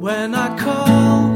When I call